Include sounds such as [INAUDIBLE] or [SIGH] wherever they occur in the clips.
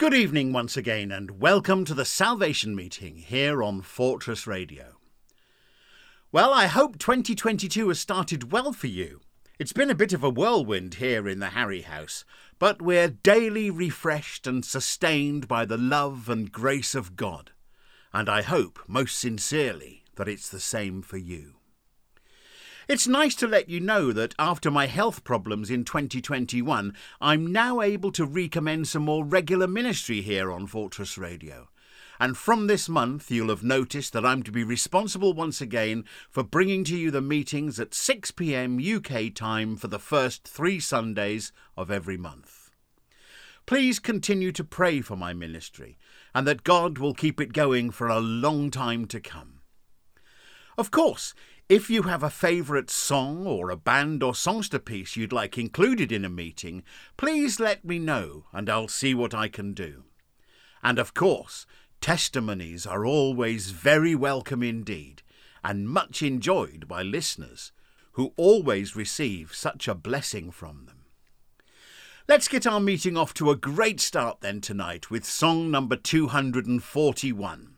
Good evening once again, and welcome to the Salvation Meeting here on Fortress Radio. Well, I hope 2022 has started well for you. It's been a bit of a whirlwind here in the Harry House, but we're daily refreshed and sustained by the love and grace of God, and I hope most sincerely that it's the same for you. It's nice to let you know that after my health problems in 2021, I'm now able to recommence a more regular ministry here on Fortress Radio. And from this month, you'll have noticed that I'm to be responsible once again for bringing to you the meetings at 6 pm UK time for the first three Sundays of every month. Please continue to pray for my ministry and that God will keep it going for a long time to come. Of course, if you have a favourite song or a band or songster piece you'd like included in a meeting, please let me know and I'll see what I can do. And of course, testimonies are always very welcome indeed and much enjoyed by listeners who always receive such a blessing from them. Let's get our meeting off to a great start then tonight with song number 241.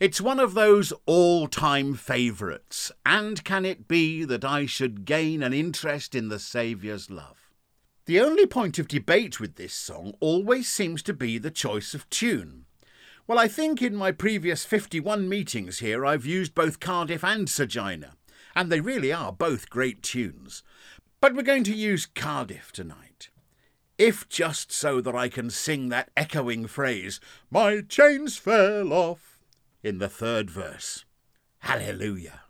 It's one of those all time favourites, and can it be that I should gain an interest in the Saviour's love? The only point of debate with this song always seems to be the choice of tune. Well, I think in my previous 51 meetings here I've used both Cardiff and Sagina, and they really are both great tunes. But we're going to use Cardiff tonight. If just so that I can sing that echoing phrase, My chains fell off in the third verse. Hallelujah.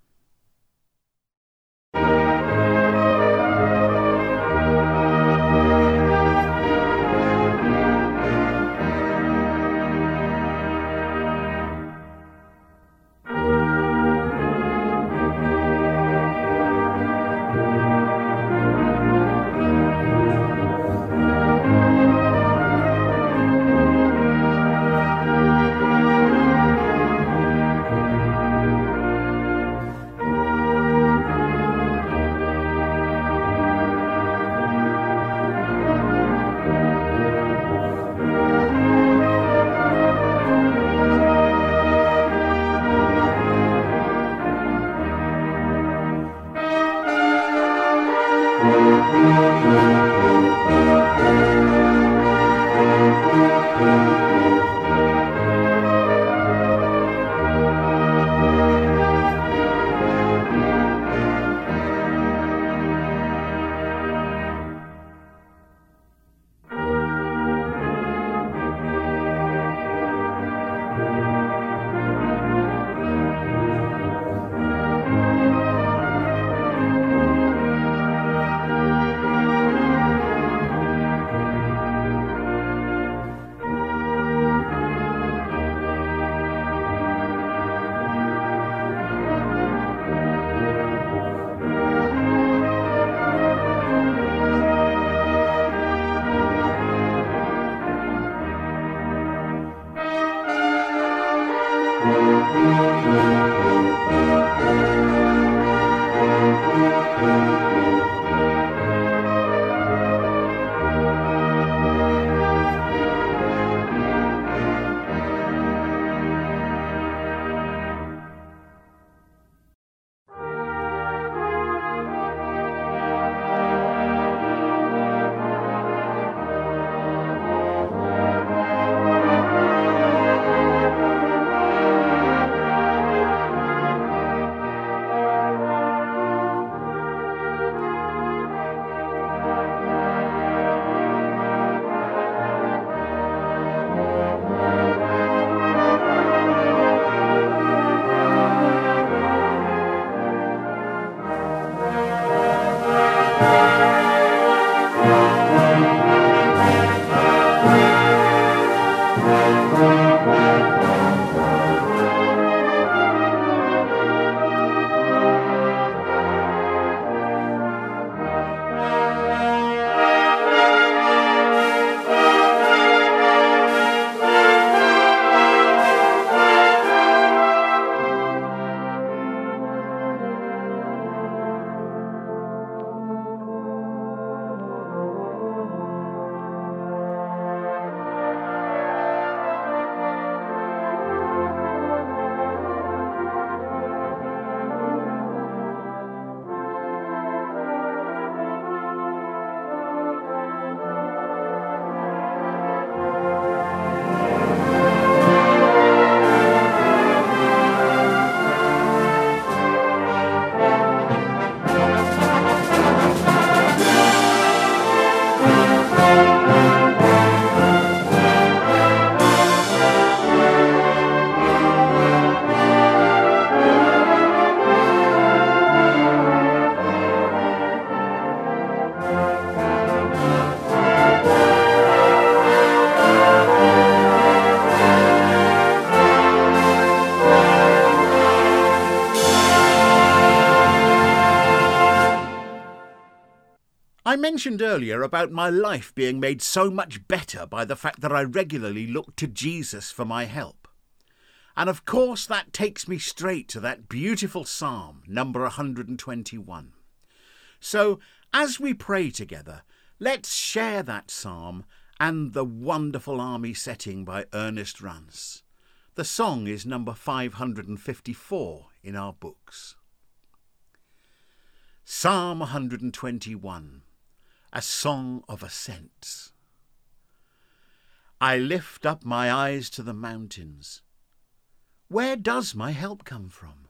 Mentioned earlier about my life being made so much better by the fact that I regularly look to Jesus for my help. And of course, that takes me straight to that beautiful psalm, number 121. So, as we pray together, let's share that psalm and the wonderful army setting by Ernest Rance. The song is number 554 in our books. Psalm 121 A Song of ascent. I lift up my eyes to the mountains. Where does my help come from?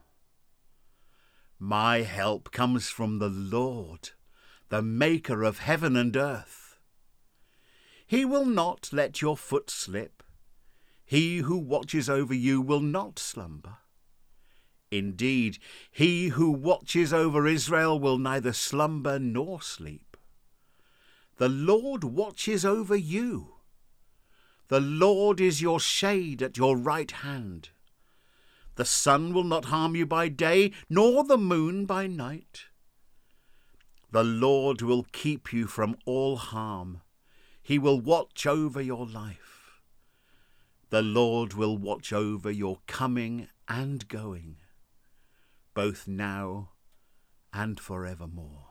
My help comes from the Lord, the Maker of heaven and earth. He will not let your foot slip. He who watches over you will not slumber. Indeed, he who watches over Israel will neither slumber nor sleep. The Lord watches over you. The Lord is your shade at your right hand. The sun will not harm you by day, nor the moon by night. The Lord will keep you from all harm. He will watch over your life. The Lord will watch over your coming and going both now and forevermore.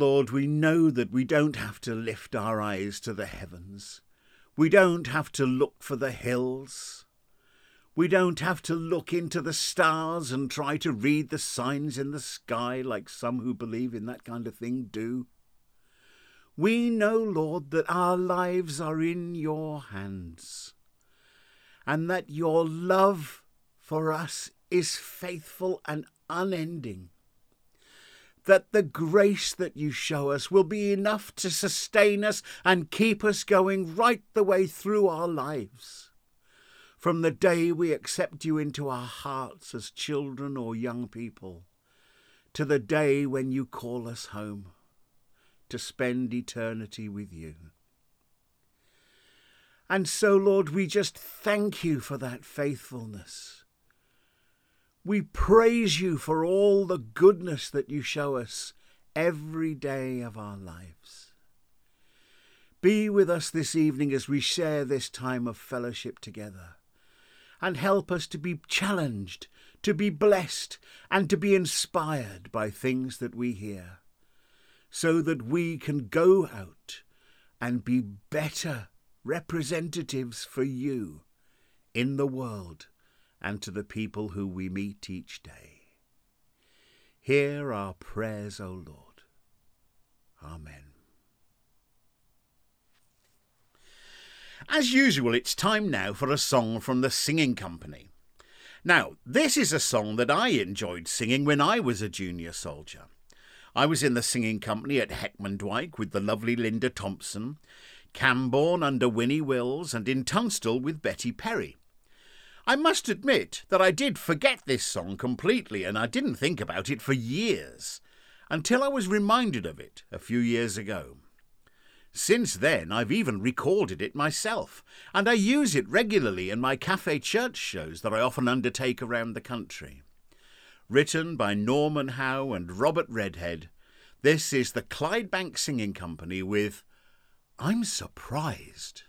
Lord, we know that we don't have to lift our eyes to the heavens. We don't have to look for the hills. We don't have to look into the stars and try to read the signs in the sky like some who believe in that kind of thing do. We know, Lord, that our lives are in your hands and that your love for us is faithful and unending. That the grace that you show us will be enough to sustain us and keep us going right the way through our lives. From the day we accept you into our hearts as children or young people, to the day when you call us home to spend eternity with you. And so, Lord, we just thank you for that faithfulness. We praise you for all the goodness that you show us every day of our lives. Be with us this evening as we share this time of fellowship together, and help us to be challenged, to be blessed, and to be inspired by things that we hear so that we can go out and be better representatives for you in the world and to the people who we meet each day. Hear our prayers, O Lord. Amen. As usual, it's time now for a song from the Singing Company. Now, this is a song that I enjoyed singing when I was a junior soldier. I was in the singing company at Heckmondwike with the lovely Linda Thompson, Camborne under Winnie Wills, and in Tunstall with Betty Perry. I must admit that I did forget this song completely, and I didn't think about it for years, until I was reminded of it a few years ago. Since then, I've even recorded it myself, and I use it regularly in my cafe church shows that I often undertake around the country written by Norman Howe and Robert Redhead. This is the Clydebank Singing Company with I'm Surprised.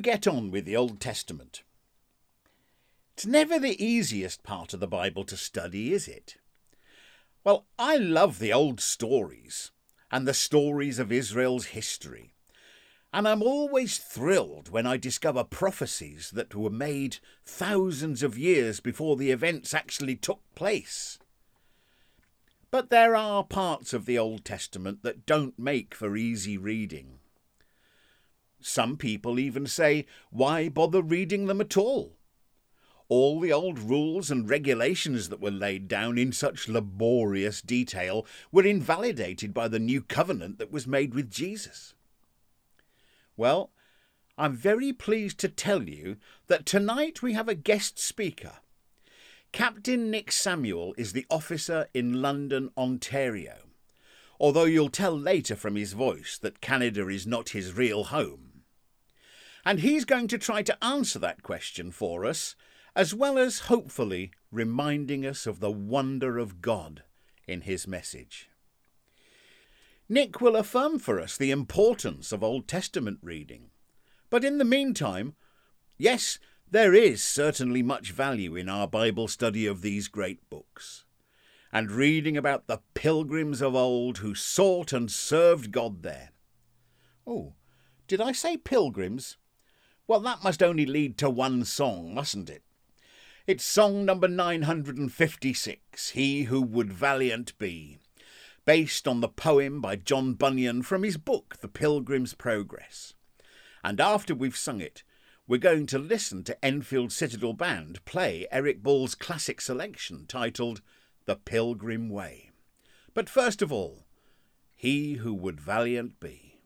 Get on with the Old Testament? It's never the easiest part of the Bible to study, is it? Well, I love the old stories. and the stories of Israel's history. And I'm always thrilled when I discover prophecies that were made thousands of years before the events actually took place. But there are parts of the Old Testament that don't make for easy reading. Some people even say, why bother reading them at all? All the old rules and regulations that were laid down in such laborious detail were invalidated by the new covenant that was made with Jesus. Well, I'm very pleased to tell you that tonight we have a guest speaker. Captain Nick Samuel is the officer in London, Ontario. Although you'll tell later from his voice that Canada is not his real home. And he's going to try to answer that question for us as well as hopefully reminding us of the wonder of God in his message. Nick will affirm for us the importance of Old Testament reading. But in the meantime, yes, there is certainly much value in our Bible study of these great books, and reading about the pilgrims of old who sought and served God there. Oh, did I say pilgrims? Well, that must only lead to one song, mustn't it? It's song number 956, He Who Would Valiant Be, based on the poem by John Bunyan from his book, The Pilgrim's Progress. And after we've sung it, we're going to listen to Enfield Citadel Band play Eric Ball's classic selection titled The Pilgrim Way. But first of all, He Who Would Valiant Be.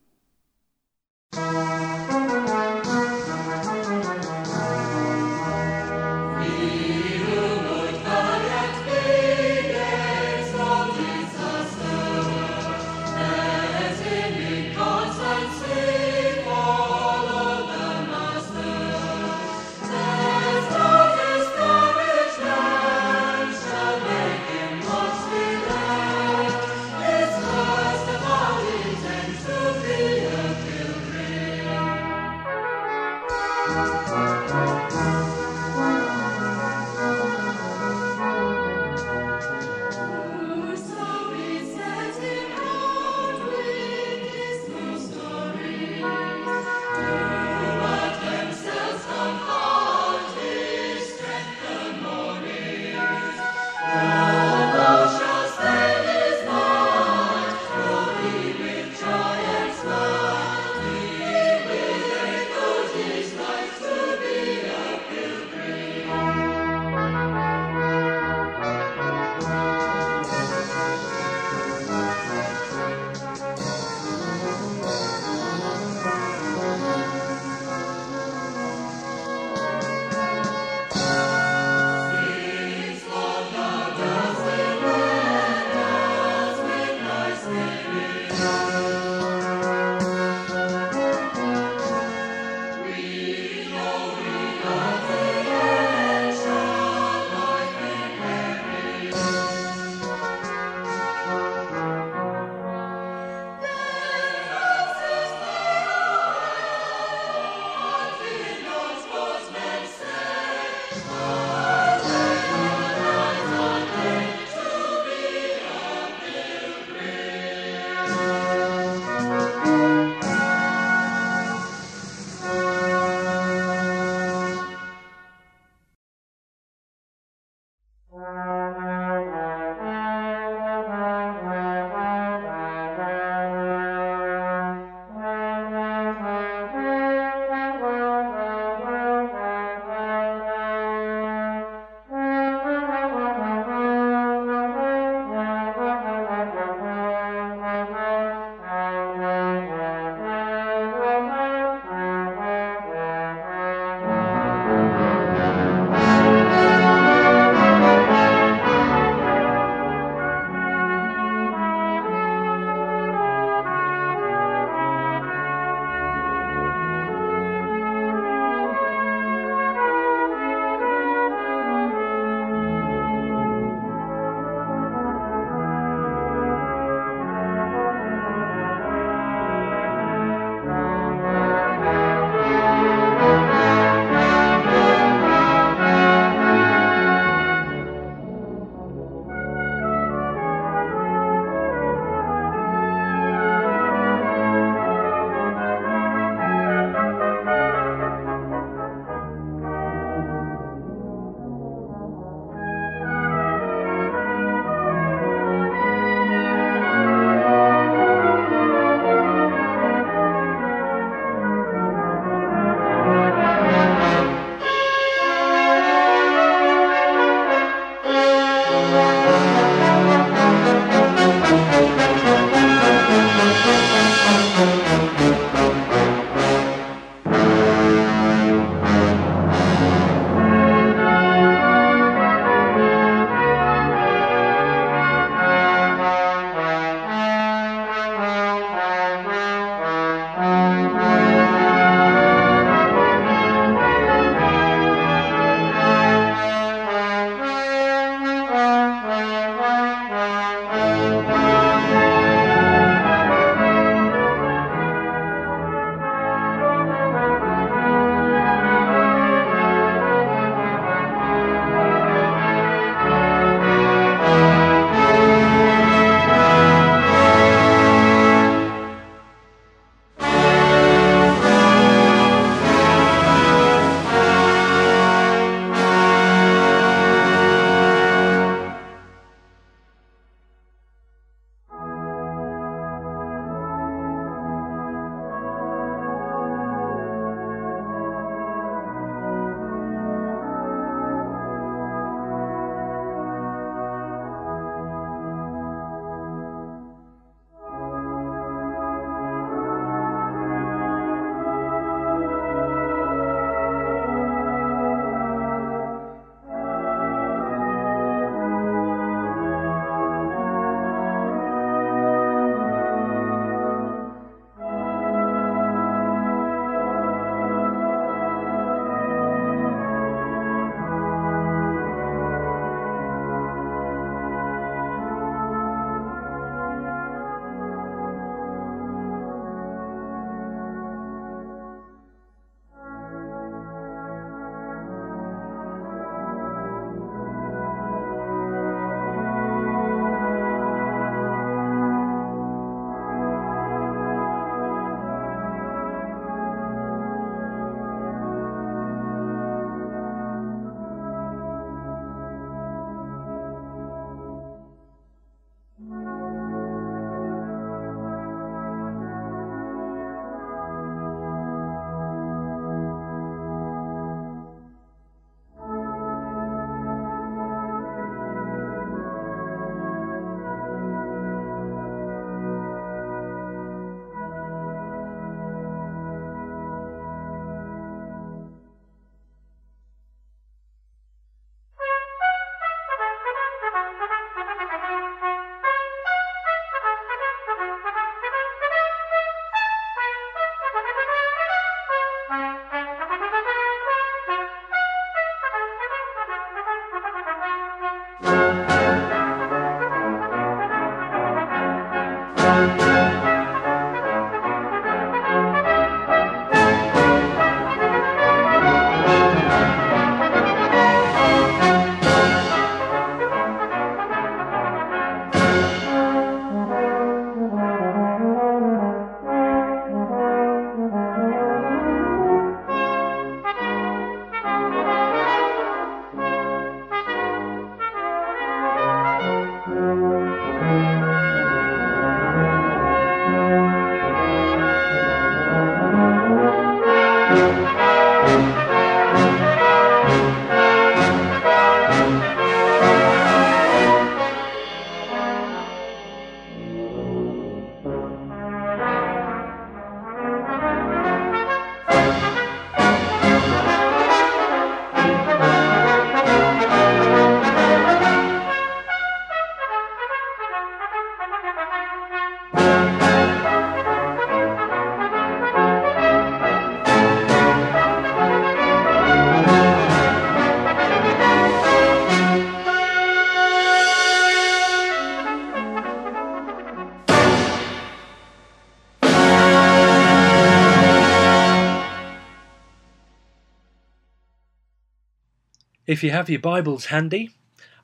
If you have your Bibles handy,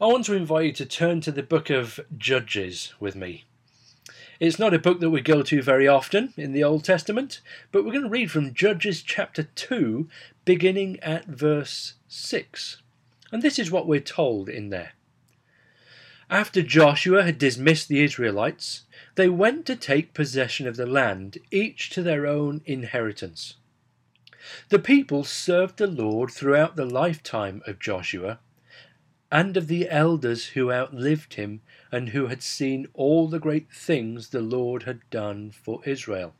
I want to invite you to turn to the book of Judges with me. It's not a book that we go to very often in the Old Testament, but we're going to read from Judges chapter 2, beginning at verse 6. And this is what we're told in there. After Joshua had dismissed the Israelites, they went to take possession of the land, each to their own inheritance. The people served the Lord throughout the lifetime of Joshua and of the elders who outlived him and who had seen all the great things the Lord had done for Israel.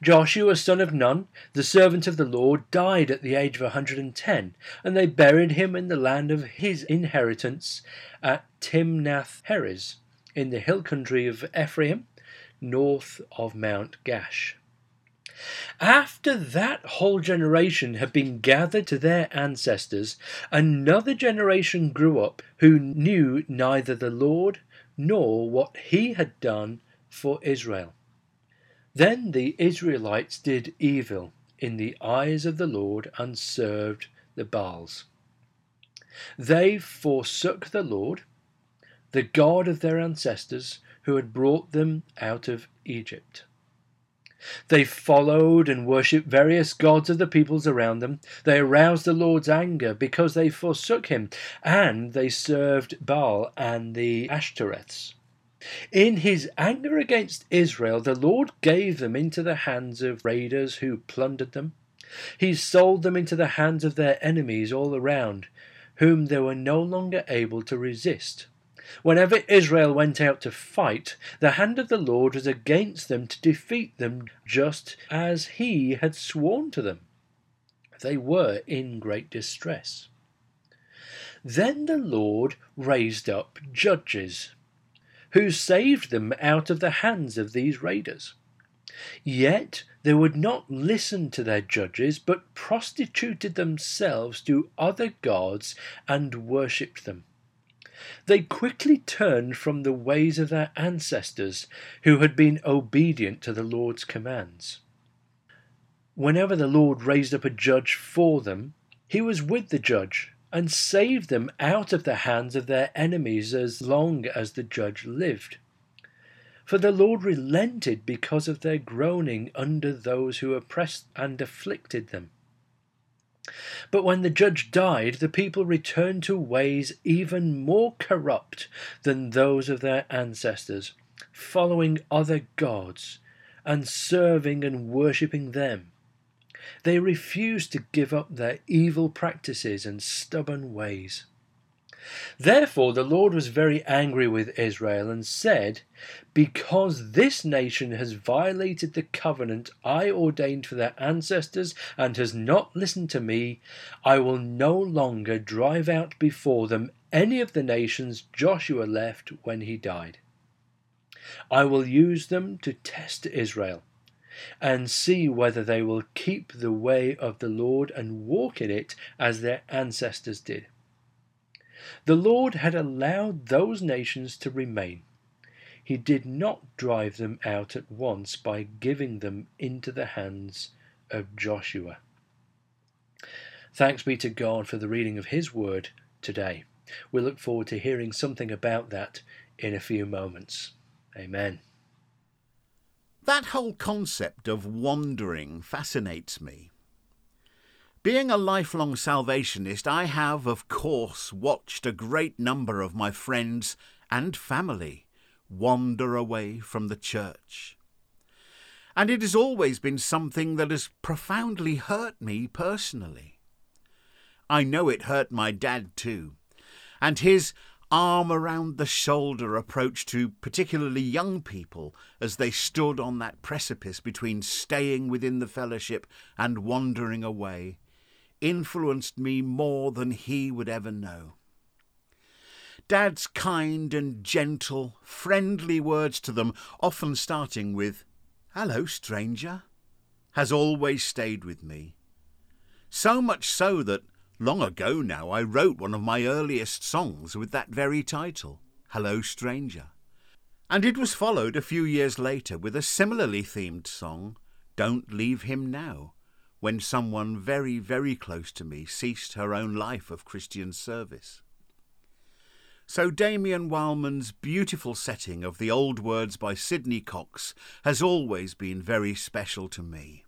Joshua, son of Nun, the servant of the Lord, died at the age of a 110, and they buried him in the land of his inheritance at Timnath Heres, in the hill country of Ephraim, north of Mount Gaash. After that whole generation had been gathered to their ancestors, another generation grew up who knew neither the Lord nor what he had done for Israel. Then the Israelites did evil in the eyes of the Lord and served the Baals. They forsook the Lord, the God of their ancestors, who had brought them out of Egypt. They followed and worshipped various gods of the peoples around them. They aroused the Lord's anger because they forsook him, and they served Baal and the Ashtoreths. In his anger against Israel, the Lord gave them into the hands of raiders who plundered them. He sold them into the hands of their enemies all around, whom they were no longer able to resist. Whenever Israel went out to fight, the hand of the Lord was against them to defeat them, just as he had sworn to them. They were in great distress. Then the Lord raised up judges, who saved them out of the hands of these raiders. Yet they would not listen to their judges, but prostituted themselves to other gods and worshipped them. They quickly turned from the ways of their ancestors, who had been obedient to the Lord's commands. Whenever the Lord raised up a judge for them, he was with the judge and saved them out of the hands of their enemies as long as the judge lived. For the Lord relented because of their groaning under those who oppressed and afflicted them. But when the judge died, the people returned to ways even more corrupt than those of their ancestors, following other gods and serving and worshipping them. They refused to give up their evil practices and stubborn ways. Therefore the Lord was very angry with Israel and said, Because this nation has violated the covenant I ordained for their ancestors and has not listened to me, I will no longer drive out before them any of the nations Joshua left when he died. I will use them to test Israel and see whether they will keep the way of the Lord and walk in it as their ancestors did. The Lord had allowed those nations to remain. He did not drive them out at once by giving them into the hands of Joshua. Thanks be to God for the reading of His Word today. We look forward to hearing something about that in a few moments. Amen. That whole concept of wandering fascinates me. Being a lifelong salvationist, I have, of course, watched a great number of my friends and family wander away from the church. And it has always been something that has profoundly hurt me personally. I know it hurt my dad too, and his arm around the shoulder approach to particularly young people as they stood on that precipice between staying within the fellowship and wandering away influenced me more than he would ever know. Dad's kind and gentle, friendly words to them, often starting with, Hello, stranger, has always stayed with me. So much so that, long ago now, I wrote one of my earliest songs with that very title, Hello, Stranger. And it was followed a few years later with a similarly themed song, Don't Leave Him Now, when someone very, very close to me ceased her own life of Christian service. So Damien Wildman's beautiful setting of the old words by Sidney Cox has always been very special to me.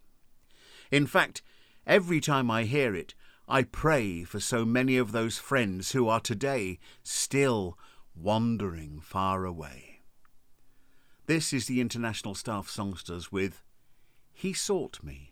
In fact, every time I hear it, I pray for so many of those friends who are today still wandering far away. This is the International Staff Songsters with He Sought Me.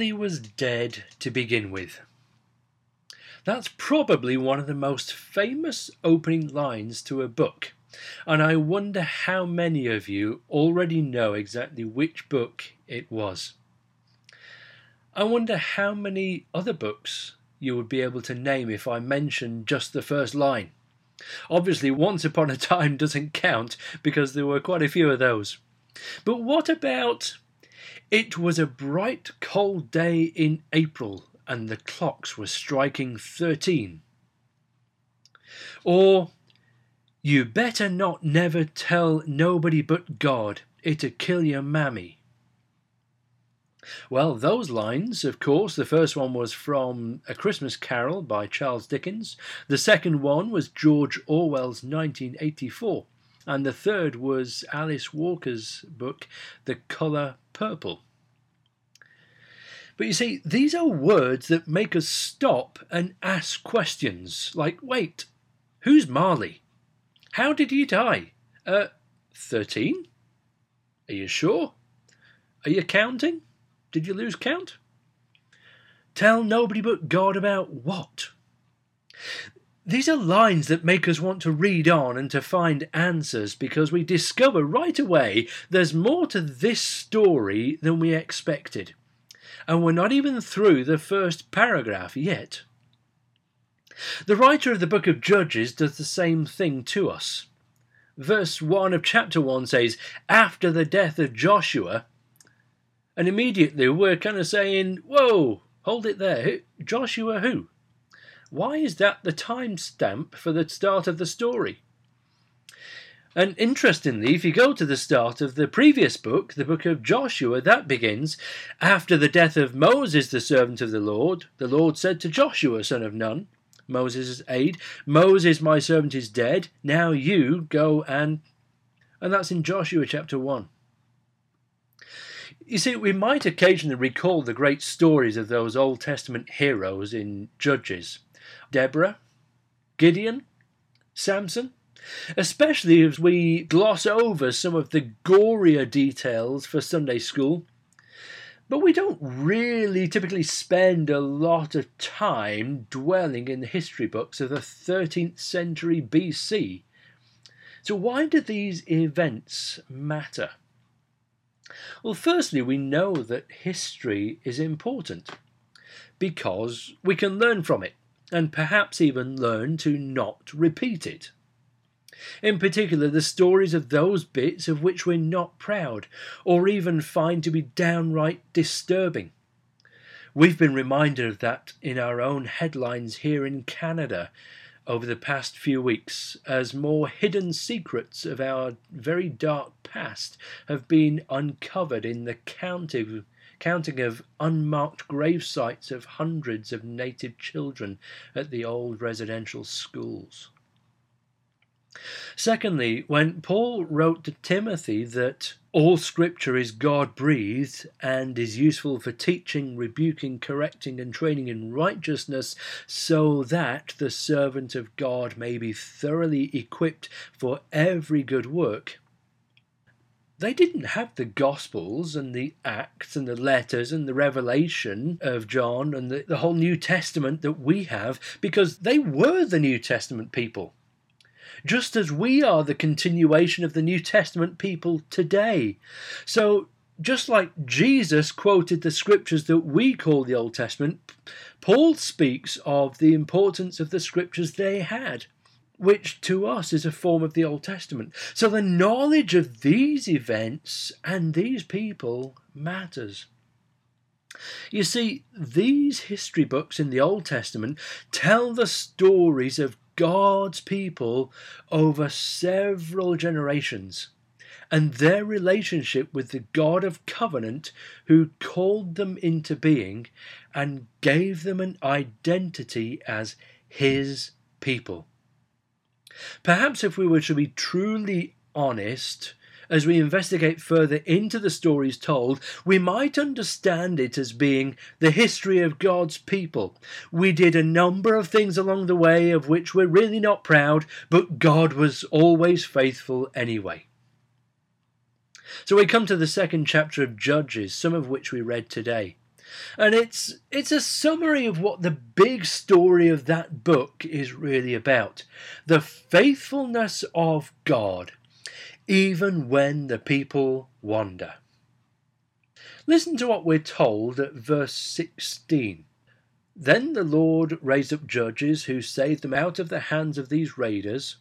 Marley was dead to begin with. That's probably one of the most famous opening lines to a book, and I wonder how many of you already know exactly which book it was. I wonder how many other books you would be able to name if I mentioned just the first line. Obviously, Once Upon a Time doesn't count because there were quite a few of those. But what about It was a bright cold day in April and the clocks were striking thirteen? Or You better not never tell nobody but God, it'll kill your mammy. Well, those lines, of course, the first one was from A Christmas Carol by Charles Dickens, the second one was George Orwell's 1984, and the third was Alice Walker's book, The Colour Purple. But you see, these are words that make us stop and ask questions like wait, who's Marley? How did he die? Uh, 13? Are you sure? Are you counting? Did you lose count? Tell nobody but God about what? These are lines that make us want to read on and to find answers because we discover right away there's more to this story than we expected. And we're not even through the first paragraph yet. The writer of the book of Judges does the same thing to us. Verse 1 of chapter 1 says, After the death of Joshua, and immediately we're kind of saying, whoa, hold it there. Joshua who? Why is that the timestamp for the start of the story? And interestingly, if you go to the start of the previous book, the book of Joshua, that begins After the death of Moses, the servant of the Lord, the Lord said to Joshua, son of Nun, Moses' aide, Moses, my servant, is dead. Now you go and. And that's in Joshua chapter 1. You see, we might occasionally recall the great stories of those Old Testament heroes in Judges Deborah, Gideon, Samson, especially as we gloss over some of the gorier details for Sunday school. But we don't really typically spend a lot of time dwelling in the history books of the 13th century BC. So, why do these events matter? Well, firstly, we know that history is important because we can learn from it and perhaps even learn to not repeat it. In particular, the stories of those bits of which we're not proud or even find to be downright disturbing. We've been reminded of that in our own headlines here in Canada over the past few weeks as more hidden secrets of our very dark past have been uncovered in the counting, counting of unmarked grave sites of hundreds of native children at the old residential schools. Secondly, when Paul wrote to Timothy that all scripture is God breathed and is useful for teaching, rebuking, correcting, and training in righteousness, so that the servant of God may be thoroughly equipped for every good work. They didn't have the Gospels and the Acts and the letters and the Revelation of John and the, the whole New Testament that we have because they were the New Testament people just as we are the continuation of the New Testament people today. So, just like Jesus quoted the scriptures that we call the Old Testament, Paul speaks of the importance of the scriptures they had, which to us is a form of the Old Testament. So the knowledge of these events and these people matters. You see, these history books in the Old Testament tell the stories of God's people over several generations and their relationship with the God of covenant who called them into being and gave them an identity as his people. Perhaps if we were to be truly honest, as we investigate further into the stories told, we might understand it as being the history of God's people. We did a number of things along the way of which we're really not proud, but God was always faithful anyway. So we come to the second chapter of Judges, some of which we read today. And it's it's a summary of what the big story of that book is really about. The faithfulness of God even when the people wander. Listen to what we're told at verse 16. Then the Lord raised up judges who saved them out of the hands of these raiders.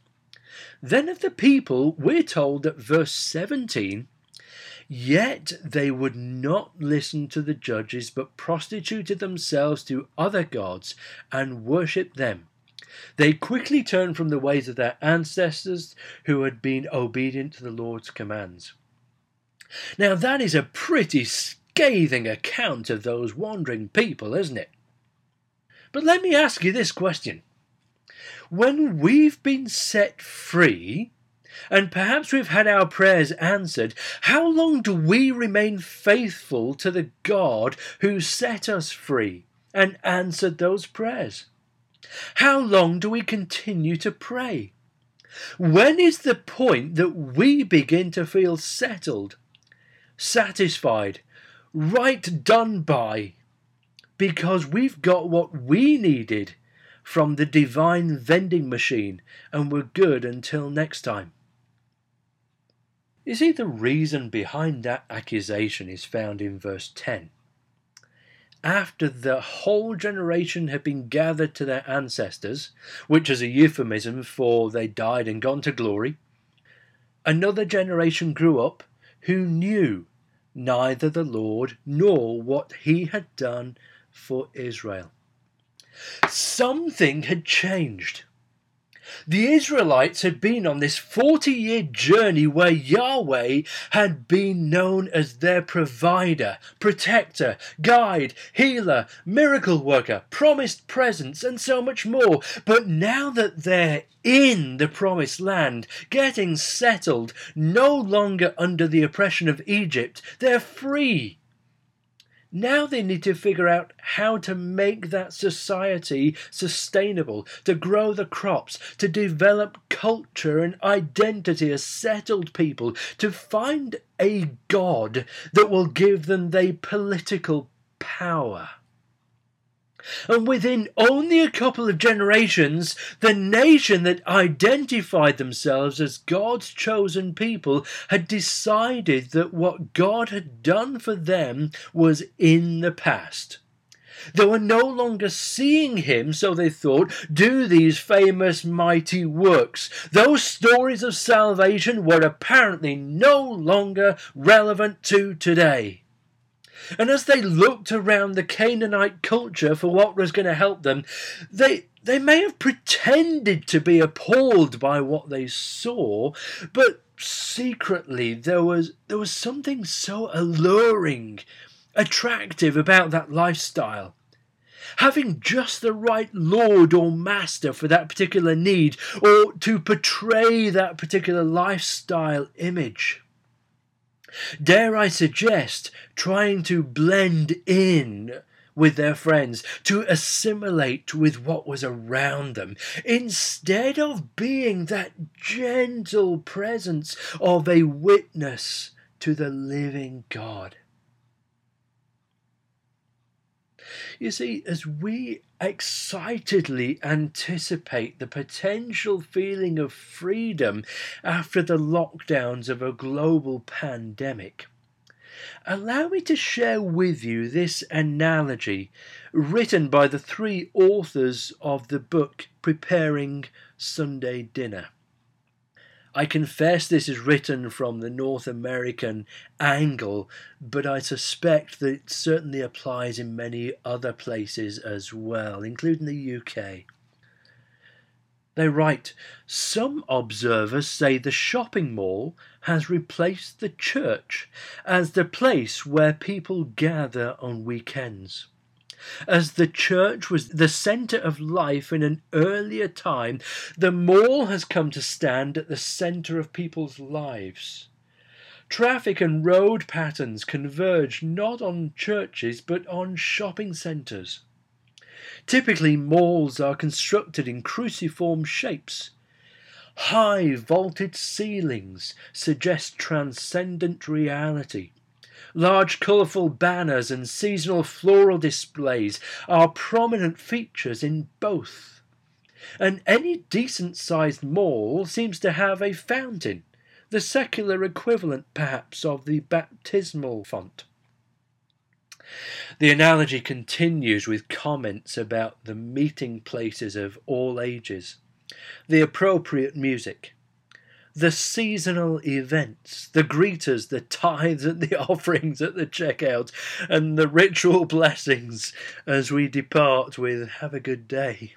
Then of the people, we're told at verse 17, Yet they would not listen to the judges, but prostituted themselves to other gods and worshipped them. They quickly turned from the ways of their ancestors who had been obedient to the Lord's commands. Now, that is a pretty scathing account of those wandering people, isn't it? But let me ask you this question. When we've been set free, and perhaps we've had our prayers answered, how long do we remain faithful to the God who set us free and answered those prayers? How long do we continue to pray? When is the point that we begin to feel settled, satisfied, right done by, because we've got what we needed from the divine vending machine and we're good until next time? You see, the reason behind that accusation is found in verse 10 after the whole generation had been gathered to their ancestors, which is a euphemism for they died and gone to glory, another generation grew up who knew neither the Lord nor what he had done for Israel. Something had changed. The Israelites had been on this 40 year journey where Yahweh had been known as their provider, protector, guide, healer, miracle worker, promised presence, and so much more. But now that they're in the promised land, getting settled, no longer under the oppression of Egypt, they're free. Now they need to figure out how to make that society sustainable, to grow the crops, to develop culture and identity as settled people, to find a God that will give them the political power. And within only a couple of generations, the nation that identified themselves as God's chosen people had decided that what God had done for them was in the past. They were no longer seeing him, so they thought, do these famous mighty works. Those stories of salvation were apparently no longer relevant to today. And as they looked around the Canaanite culture for what was going to help them, they they may have pretended to be appalled by what they saw, but secretly there was there was something so alluring, attractive about that lifestyle. Having just the right lord or master for that particular need, or to portray that particular lifestyle image dare I suggest, trying to blend in with their friends, to assimilate with what was around them, instead of being that gentle presence of a witness to the living God. You see, as we excitedly anticipate the potential feeling of freedom after the lockdowns of a global pandemic, allow me to share with you this analogy written by the three authors of the book Preparing Sunday Dinner. I confess this is written from the North American angle, but I suspect that it certainly applies in many other places as well, including the UK. They write Some observers say the shopping mall has replaced the church as the place where people gather on weekends as the church was the centre of life in an earlier time, the mall has come to stand at the centre of people's lives. Traffic and road patterns converge not on churches but on shopping centres. Typically, malls are constructed in cruciform shapes. High vaulted ceilings suggest transcendent reality Large colourful banners and seasonal floral displays are prominent features in both. And any decent sized mall seems to have a fountain, the secular equivalent perhaps of the baptismal font. The analogy continues with comments about the meeting places of all ages, the appropriate music, the seasonal events, the greeters, the tithes and the [LAUGHS] offerings at the checkout, and the ritual blessings as we depart with have a good day.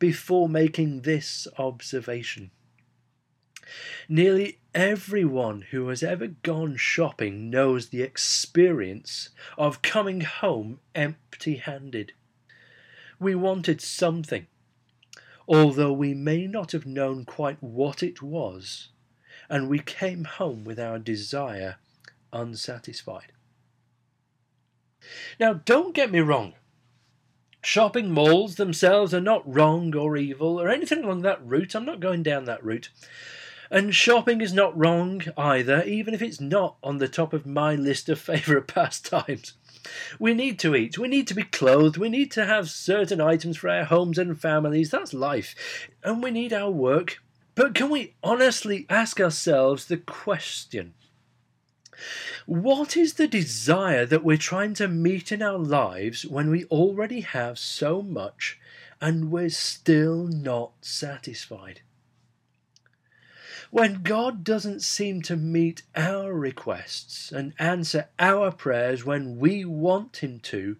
Before making this observation, nearly everyone who has ever gone shopping knows the experience of coming home empty handed. We wanted something although we may not have known quite what it was, and we came home with our desire unsatisfied. Now, don't get me wrong. Shopping malls themselves are not wrong or evil or anything along that route. I'm not going down that route. And shopping is not wrong either, even if it's not on the top of my list of [LAUGHS] favourite pastimes. We need to eat, we need to be clothed, we need to have certain items for our homes and families. That's life. And we need our work. But can we honestly ask ourselves the question what is the desire that we're trying to meet in our lives when we already have so much and we're still not satisfied? When God doesn't seem to meet our requests and answer our prayers when we want Him to,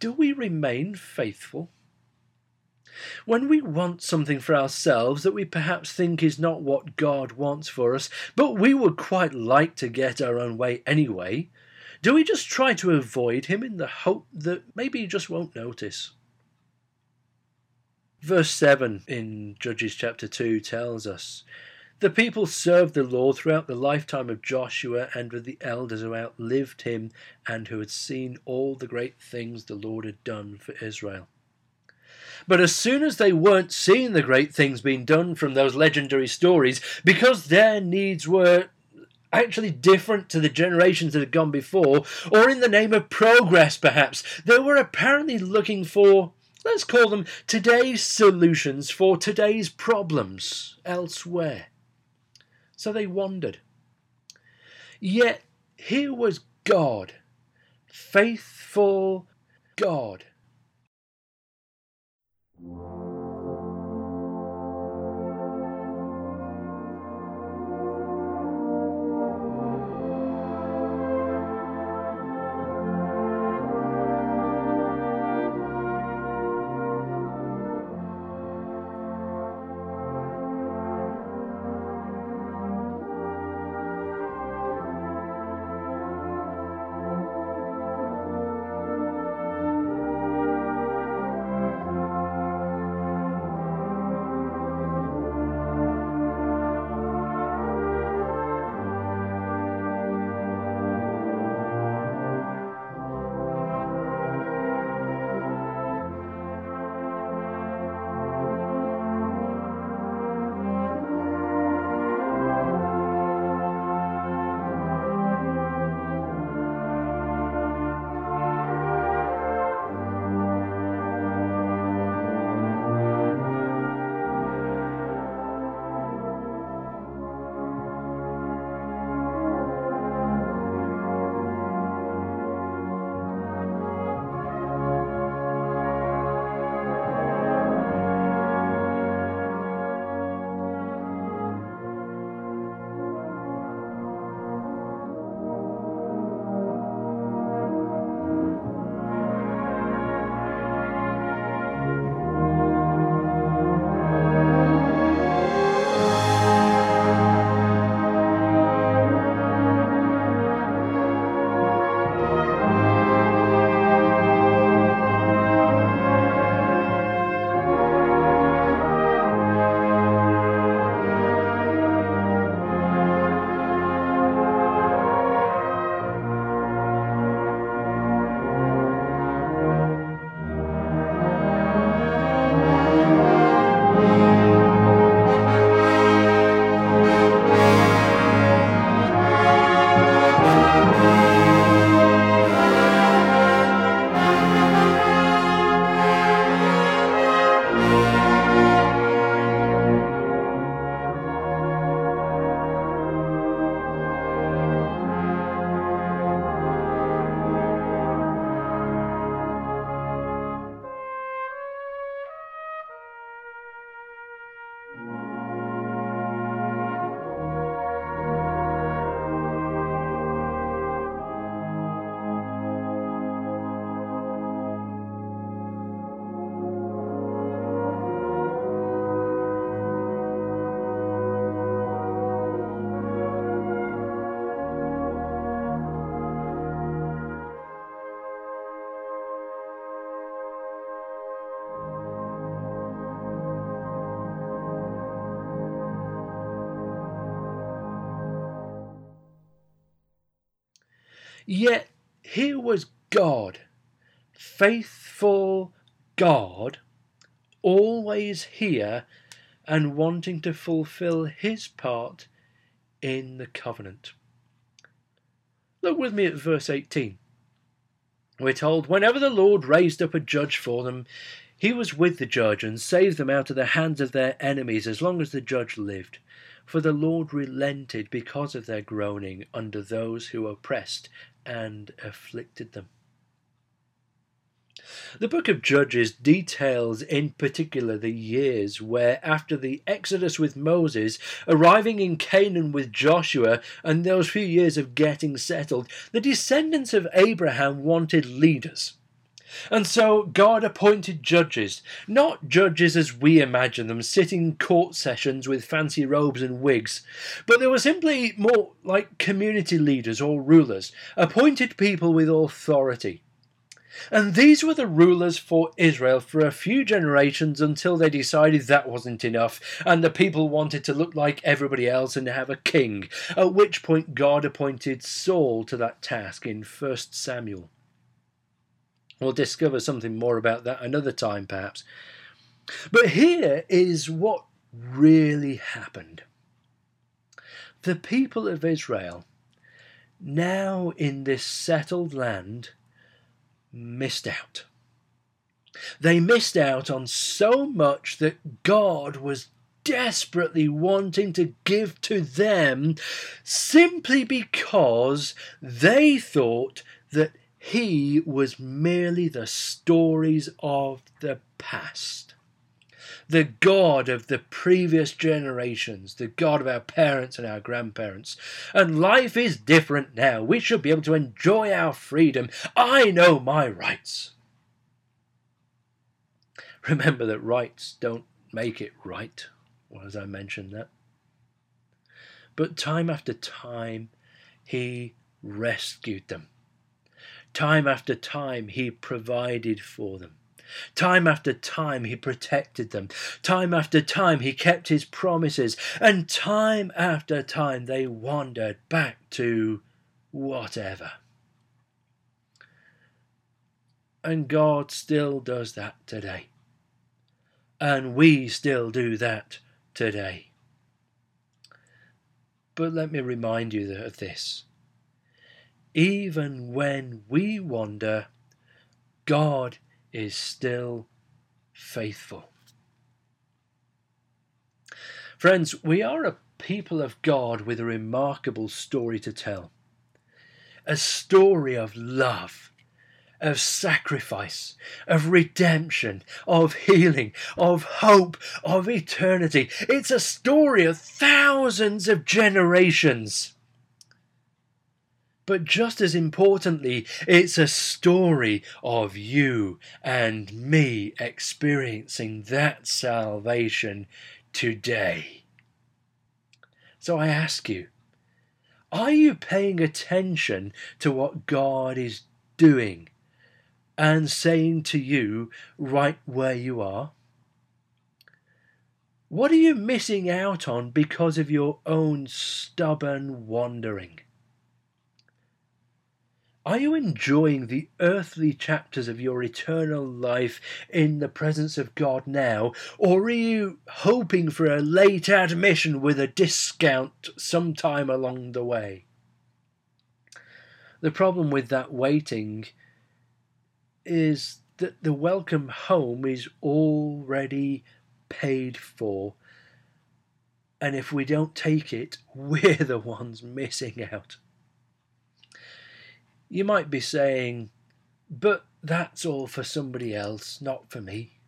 do we remain faithful? When we want something for ourselves that we perhaps think is not what God wants for us, but we would quite like to get our own way anyway, do we just try to avoid Him in the hope that maybe He just won't notice? Verse 7 in Judges chapter 2 tells us the people served the Lord throughout the lifetime of Joshua and with the elders who outlived him and who had seen all the great things the Lord had done for Israel. But as soon as they weren't seeing the great things being done from those legendary stories, because their needs were actually different to the generations that had gone before, or in the name of progress perhaps, they were apparently looking for let's call them today's solutions for today's problems elsewhere. So they wandered. Yet here was God, faithful God. Yet here was God, faithful God, always here and wanting to fulfill his part in the covenant. Look with me at verse 18. We're told, Whenever the Lord raised up a judge for them, he was with the judge and saved them out of the hands of their enemies as long as the judge lived. For the Lord relented because of their groaning under those who oppressed and afflicted them. The book of Judges details in particular the years where, after the Exodus with Moses, arriving in Canaan with Joshua, and those few years of getting settled, the descendants of Abraham wanted leaders. And so God appointed judges, not judges as we imagine them, sitting in court sessions with fancy robes and wigs, but they were simply more like community leaders or rulers, appointed people with authority. And these were the rulers for Israel for a few generations until they decided that wasn't enough and the people wanted to look like everybody else and have a king, at which point God appointed Saul to that task in 1 Samuel. We'll discover something more about that another time, perhaps. But here is what really happened. The people of Israel, now in this settled land, missed out. They missed out on so much that God was desperately wanting to give to them simply because they thought that He was merely the stories of the past the God of the previous generations, the God of our parents and our grandparents. And life is different now. We should be able to enjoy our freedom. I know my rights. Remember that rights don't make it right, as I mentioned that. But time after time, he rescued them. Time after time, he provided for them. Time after time he protected them. Time after time he kept his promises. And time after time they wandered back to whatever. And God still does that today. And we still do that today. But let me remind you of this. Even when we wander, God is still faithful. Friends, we are a people of God with a remarkable story to tell. A story of love, of sacrifice, of redemption, of healing, of hope, of eternity. It's a story of thousands of generations. But just as importantly, it's a story of you and me experiencing that salvation today. So I ask you, are you paying attention to what God is doing and saying to you right where you are? What are you missing out on because of your own stubborn wandering? Are you enjoying the earthly chapters of your eternal life in the presence of God now, or are you hoping for a late admission with a discount sometime along the way? The problem with that waiting is that the welcome home is already paid for. And if we don't take it, [LAUGHS] we're the ones missing out. You might be saying, but that's all for somebody else, not for me.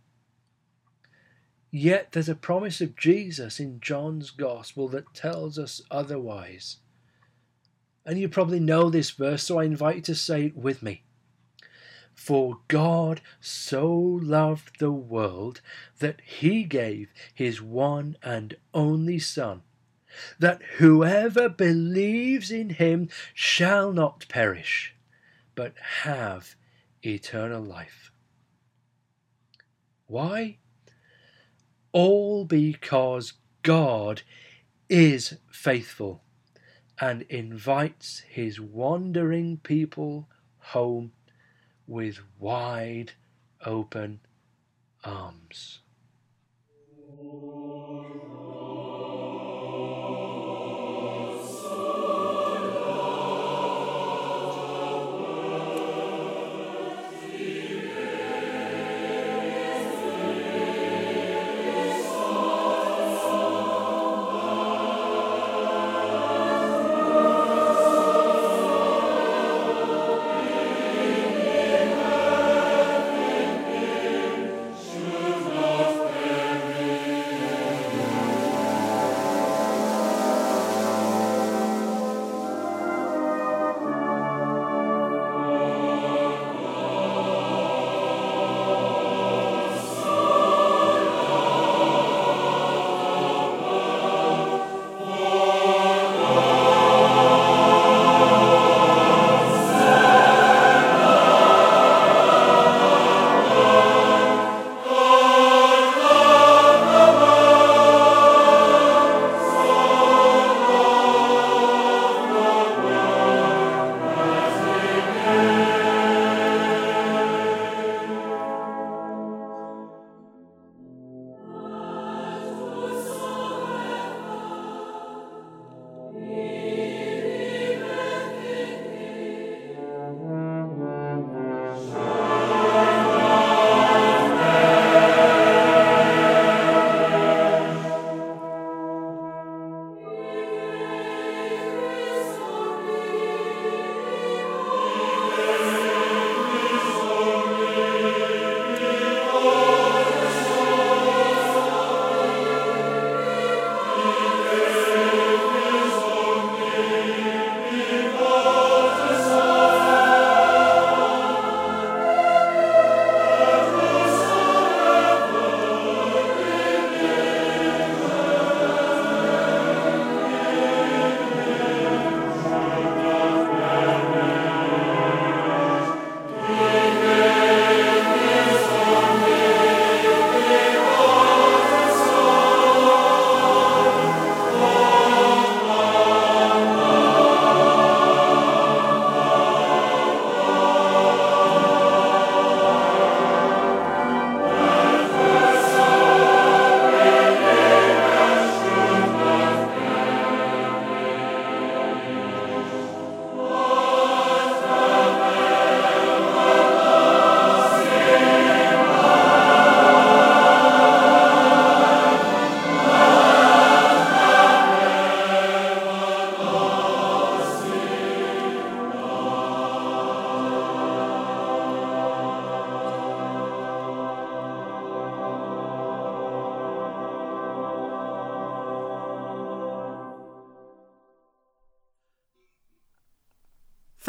Yet there's a promise of Jesus in John's Gospel that tells us otherwise. And you probably know this verse, so I invite you to say it with me. For God so loved the world that he gave his one and only Son, that whoever believes in him shall not perish, but have eternal life. Why? All because God is faithful and invites his wandering people home with wide open arms.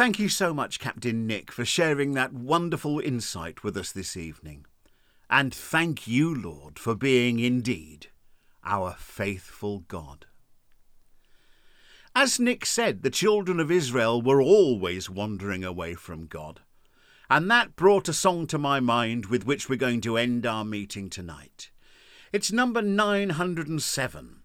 Thank you so much, Captain Nick, for sharing that wonderful insight with us this evening. And thank you, Lord, for being indeed our faithful God. As Nick said, the children of Israel were always wandering away from God. And that brought a song to my mind with which we're going to end our meeting tonight. It's number 907,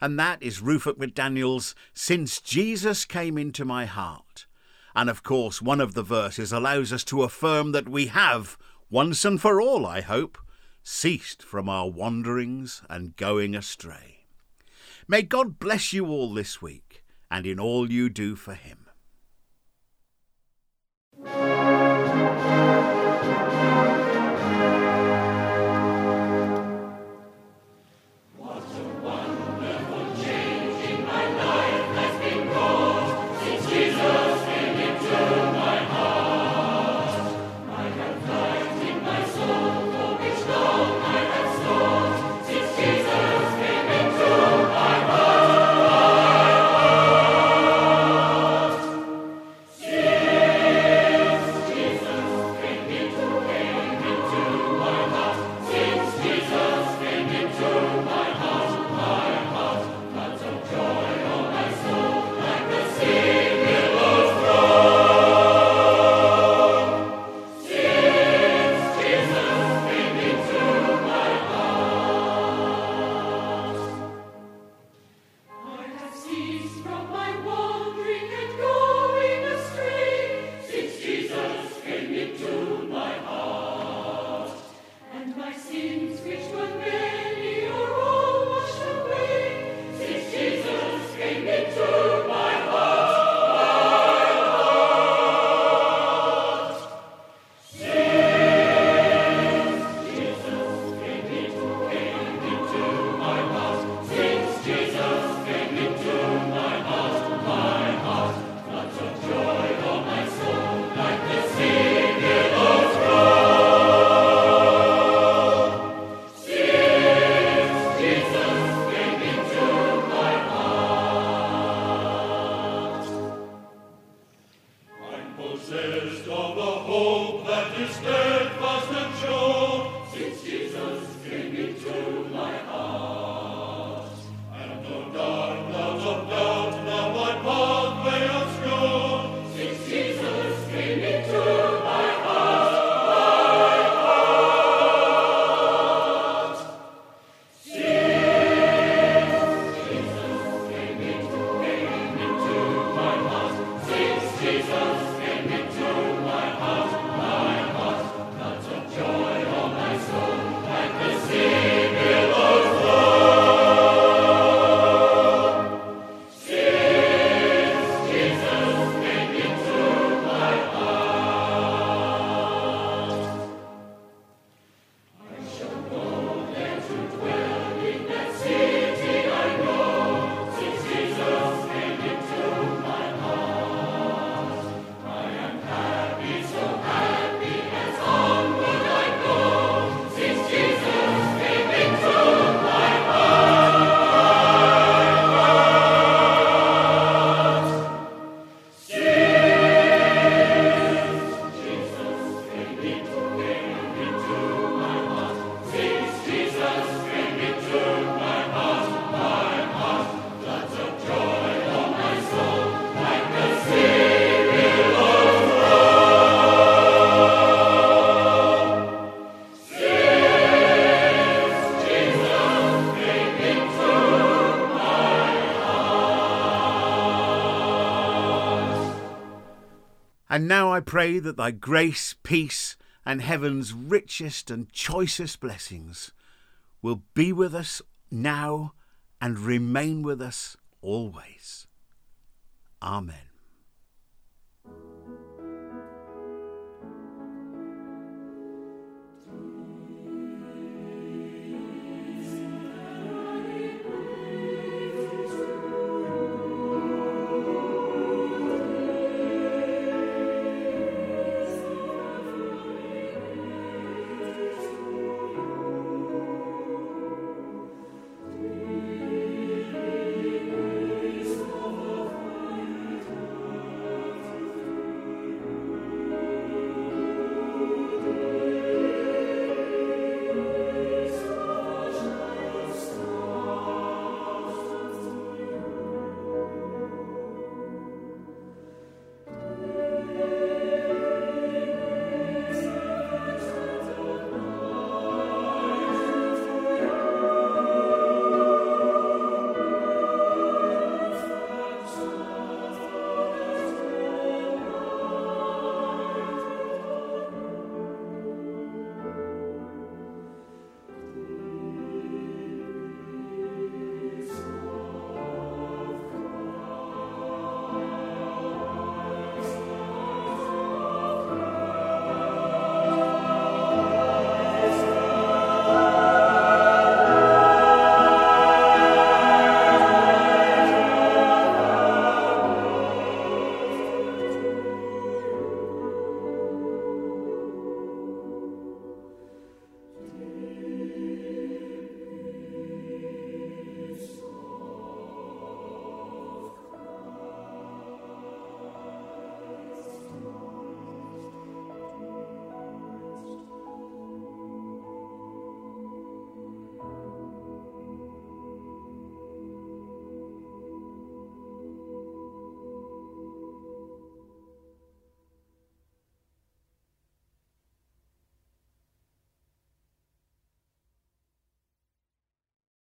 and that is Rufus McDaniel's Since Jesus Came Into My Heart. And of course, one of the verses allows us to affirm that we have, once and for all, I hope, ceased from our wanderings and going astray. May God bless you all this week and in all you do for Him. And now I pray that thy grace, peace, and heaven's richest and choicest blessings will be with us now and remain with us always. Amen.